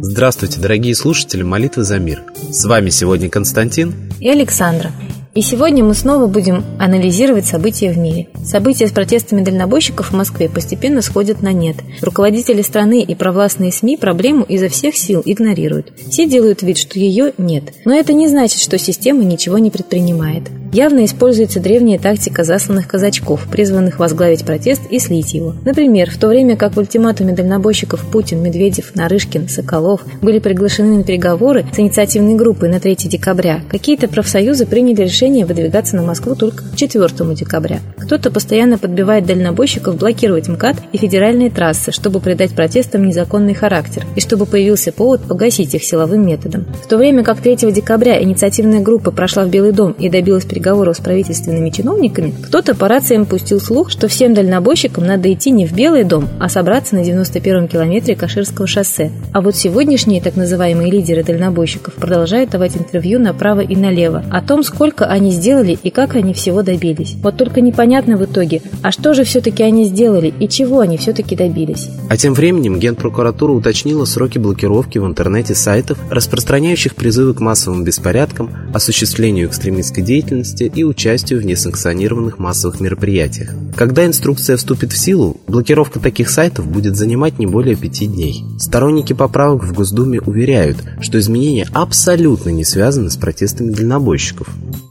Здравствуйте, дорогие слушатели «Молитвы за мир». С вами сегодня Константин и Александра. И сегодня мы снова будем анализировать события в мире. События с протестами дальнобойщиков в Москве постепенно сходят на нет. Руководители страны и провластные СМИ проблему изо всех сил игнорируют. Все делают вид, что ее нет. Но это не значит, что система ничего не предпринимает. Явно используется древняя тактика засланных казачков, призванных возглавить протест и слить его. Например, в то время как в ультиматуме дальнобойщиков Путин, Медведев, Нарышкин, Соколов были приглашены на переговоры с инициативной группой на 3 декабря, какие-то профсоюзы приняли решение выдвигаться на Москву только к 4 декабря. Кто-то постоянно подбивает дальнобойщиков блокировать МКАД и федеральные трассы, чтобы придать протестам незаконный характер и чтобы появился повод погасить их силовым методом. В то время как 3 декабря инициативная группа прошла в Белый дом и добилась переговоров с правительственными чиновниками, кто-то по рациям пустил слух, что всем дальнобойщикам надо идти не в Белый дом, а собраться на 91-м километре Каширского шоссе. А вот сегодняшние так называемые лидеры дальнобойщиков продолжают давать интервью направо и налево о том, сколько они сделали и как они всего добились. Вот только непонятно в итоге, а что же все-таки они сделали и чего они все-таки добились. А тем временем Генпрокуратура уточнила сроки блокировки в интернете сайтов, распространяющих призывы к массовым беспорядкам, осуществлению экстремистской деятельности деятельности и участию в несанкционированных массовых мероприятиях. Когда инструкция вступит в силу, блокировка таких сайтов будет занимать не более пяти дней. Сторонники поправок в Госдуме уверяют, что изменения абсолютно не связаны с протестами дальнобойщиков.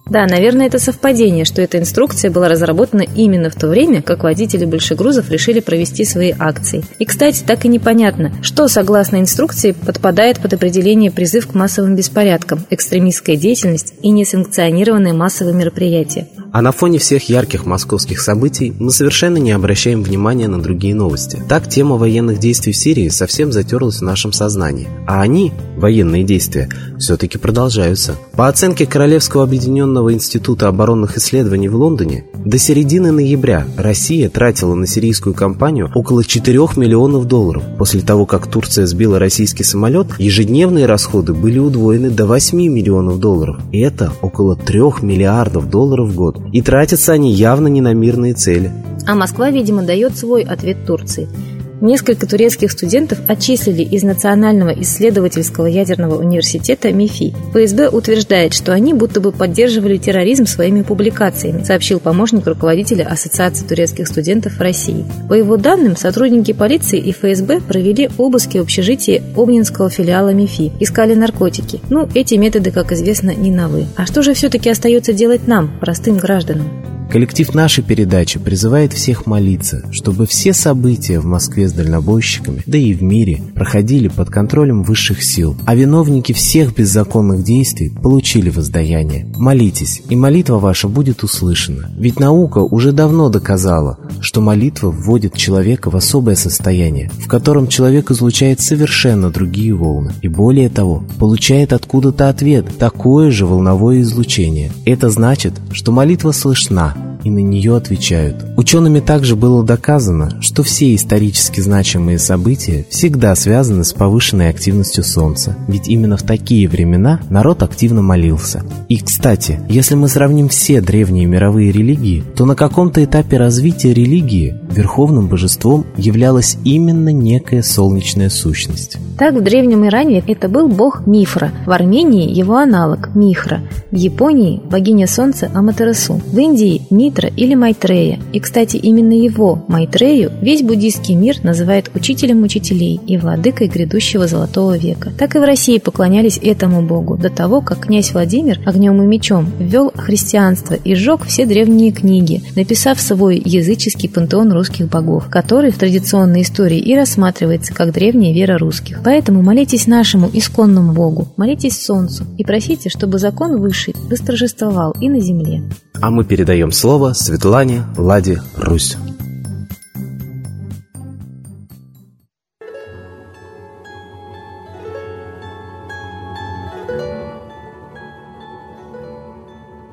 Да, наверное, это совпадение, что эта инструкция была разработана именно в то время, как водители большегрузов решили провести свои акции. И, кстати, так и непонятно, что, согласно инструкции, подпадает под определение призыв к массовым беспорядкам, экстремистская деятельность и несанкционированные массовые мероприятия. А на фоне всех ярких московских событий мы совершенно не обращаем внимания на другие новости. Так тема военных действий в Сирии совсем затерлась в нашем сознании. А они, военные действия, все-таки продолжаются. По оценке Королевского объединенного института оборонных исследований в Лондоне, до середины ноября Россия тратила на сирийскую кампанию около 4 миллионов долларов. После того, как Турция сбила российский самолет, ежедневные расходы были удвоены до 8 миллионов долларов. Это около 3 миллиардов долларов в год. И тратятся они явно не на мирные цели. А Москва, видимо, дает свой ответ Турции – Несколько турецких студентов отчислили из Национального исследовательского ядерного университета МИФИ. ФСБ утверждает, что они будто бы поддерживали терроризм своими публикациями, сообщил помощник руководителя Ассоциации турецких студентов в России. По его данным, сотрудники полиции и ФСБ провели обыски в общежитии Обнинского филиала МИФИ, искали наркотики. Ну, эти методы, как известно, не новы. А что же все-таки остается делать нам, простым гражданам? Коллектив нашей передачи призывает всех молиться, чтобы все события в Москве с дальнобойщиками, да и в мире, проходили под контролем высших сил, а виновники всех беззаконных действий получили воздаяние. Молитесь, и молитва ваша будет услышана. Ведь наука уже давно доказала, что молитва вводит человека в особое состояние, в котором человек излучает совершенно другие волны. И более того, получает откуда-то ответ, такое же волновое излучение. Это значит, что молитва слышна, Bye. И на нее отвечают. Учеными также было доказано, что все исторически значимые события всегда связаны с повышенной активностью Солнца, ведь именно в такие времена народ активно молился. И, кстати, если мы сравним все древние мировые религии, то на каком-то этапе развития религии верховным божеством являлась именно некая солнечная сущность. Так в Древнем Иране это был бог Мифра, в Армении его аналог Михра, в Японии богиня солнца Аматерасу, в Индии Мит Митра или Майтрея. И, кстати, именно его, Майтрею, весь буддийский мир называет учителем учителей и владыкой грядущего Золотого века. Так и в России поклонялись этому богу до того, как князь Владимир огнем и мечом ввел христианство и сжег все древние книги, написав свой языческий пантеон русских богов, который в традиционной истории и рассматривается как древняя вера русских. Поэтому молитесь нашему исконному богу, молитесь солнцу и просите, чтобы закон высший восторжествовал и на земле. А мы передаем слово Светлане Ладе Русь.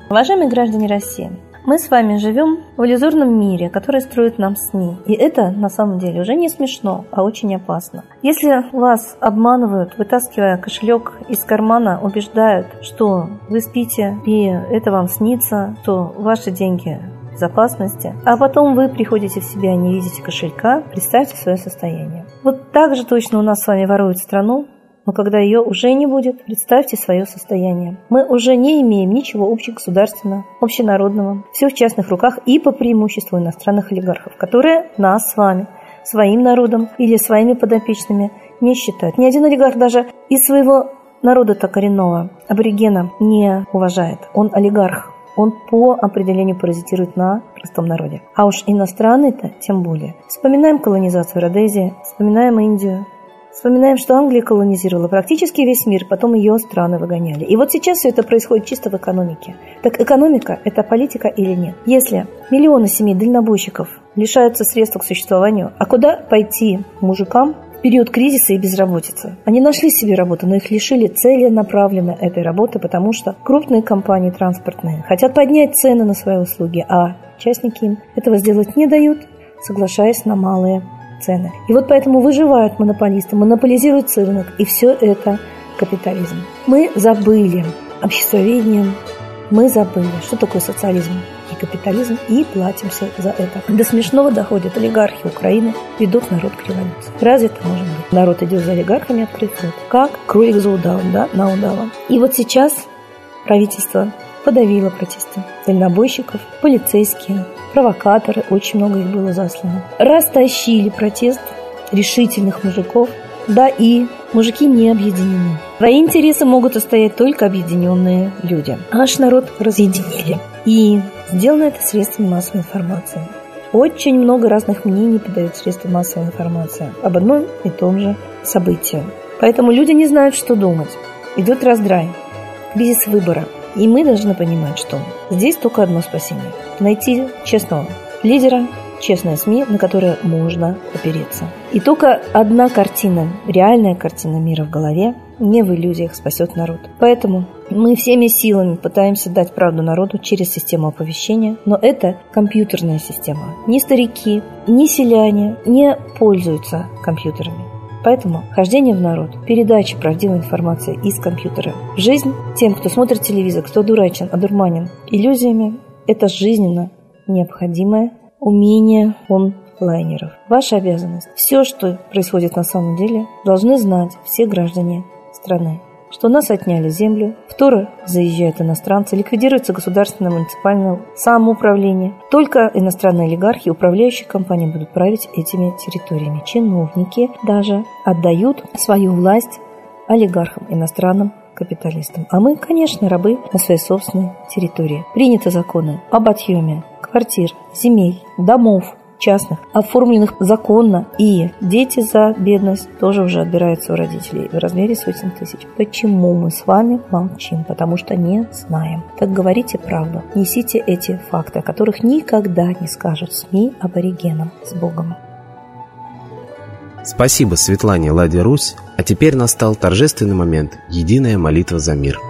Уважаемые граждане России, Мы с вами живем в иллюзорном мире, который строят нам СМИ. И это на самом деле уже не смешно, а очень опасно. Если вас обманывают, вытаскивая кошелек из кармана, убеждают, что вы спите и это вам снится, то ваши деньги безопасности, а потом вы приходите в себя не видите кошелька, представьте свое состояние. Вот так же точно у нас с вами воруют страну, но когда ее уже не будет, представьте свое состояние. Мы уже не имеем ничего общегосударственного, общенародного. Все в частных руках и по преимуществу иностранных олигархов, которые нас с вами, своим народом или своими подопечными не считают. Ни один олигарх даже из своего народа-то коренного, аборигена, не уважает. Он олигарх. Он по определению паразитирует на простом народе. А уж иностранный-то тем более. Вспоминаем колонизацию Родезии, вспоминаем Индию, Вспоминаем, что Англия колонизировала практически весь мир, потом ее страны выгоняли. И вот сейчас все это происходит чисто в экономике. Так экономика – это политика или нет? Если миллионы семей дальнобойщиков лишаются средств к существованию, а куда пойти мужикам в период кризиса и безработицы? Они нашли себе работу, но их лишили целенаправленно этой работы, потому что крупные компании транспортные хотят поднять цены на свои услуги, а частники им этого сделать не дают, соглашаясь на малые цены. И вот поэтому выживают монополисты, монополизируют рынок, и все это капитализм. Мы забыли обществоведением, мы забыли, что такое социализм и капитализм, и платимся за это. До смешного доходят олигархи Украины, ведут народ к революции. Разве это может быть? Народ идет за олигархами открыт рот. Как кролик за удавом, да, на удава. И вот сейчас правительство подавило протесты дальнобойщиков, полицейские, провокаторы, очень много их было заслано. Растащили протест решительных мужиков, да и мужики не объединены. Свои интересы могут устоять только объединенные люди. Наш народ разъединили. И сделано это средствами массовой информации. Очень много разных мнений подают средства массовой информации об одном и том же событии. Поэтому люди не знают, что думать. Идет раздрай, кризис выбора – и мы должны понимать, что здесь только одно спасение. Найти честного лидера, честные СМИ, на которые можно опереться. И только одна картина, реальная картина мира в голове, не в иллюзиях спасет народ. Поэтому мы всеми силами пытаемся дать правду народу через систему оповещения, но это компьютерная система. Ни старики, ни селяне не пользуются компьютерами. Поэтому хождение в народ, передача правдивой информации из компьютера жизнь тем, кто смотрит телевизор, кто дурачен, одурманен иллюзиями, это жизненно необходимое умение онлайнеров. Ваша обязанность. Все, что происходит на самом деле, должны знать все граждане страны что у нас отняли землю, в Торы заезжают иностранцы, ликвидируется государственное муниципальное самоуправление. Только иностранные олигархи, управляющие компании будут править этими территориями. Чиновники даже отдают свою власть олигархам, иностранным капиталистам. А мы, конечно, рабы на своей собственной территории. Приняты законы об отъеме квартир, земель, домов, частных, оформленных законно, и дети за бедность тоже уже отбираются у родителей в размере сотен тысяч. Почему мы с вами молчим? Потому что не знаем. Так говорите правду. Несите эти факты, о которых никогда не скажут СМИ аборигенам с Богом. Спасибо Светлане Ладе Русь, а теперь настал торжественный момент – единая молитва за мир –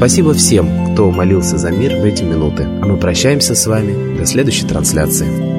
Спасибо всем, кто молился за мир в эти минуты. А мы прощаемся с вами до следующей трансляции.